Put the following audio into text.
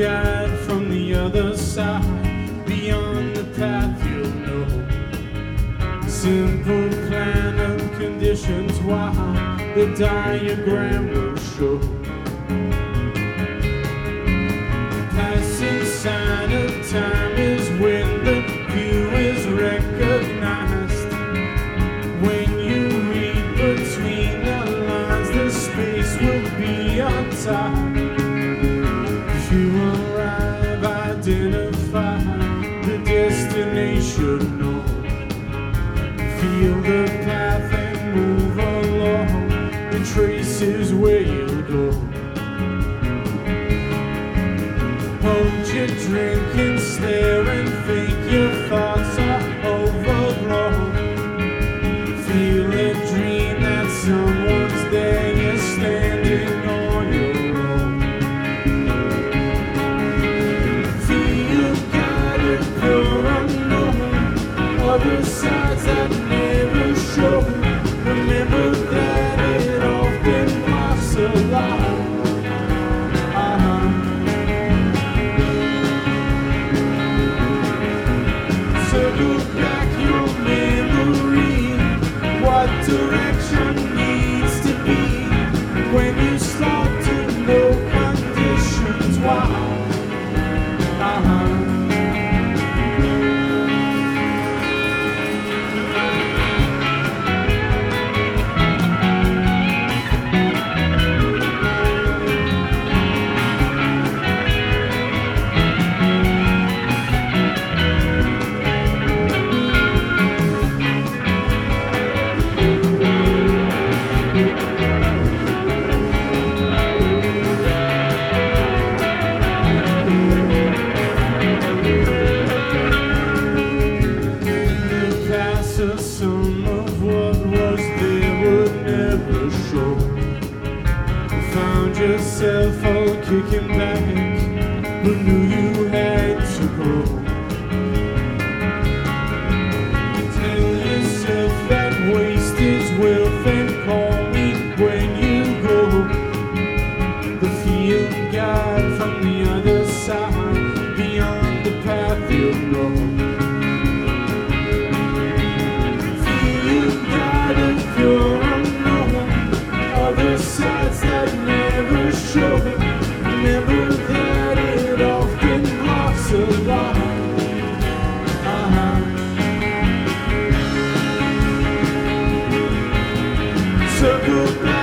God from the other side, beyond the path you'll know. Simple plan of conditions, why the diagram will show. Passing sign of time is when the view is recognized. When you read between the lines, the space will be untied. Traces where you'll go. Hold your drink and stare and think your thoughts are overblown. Feel a dream that someone's found good.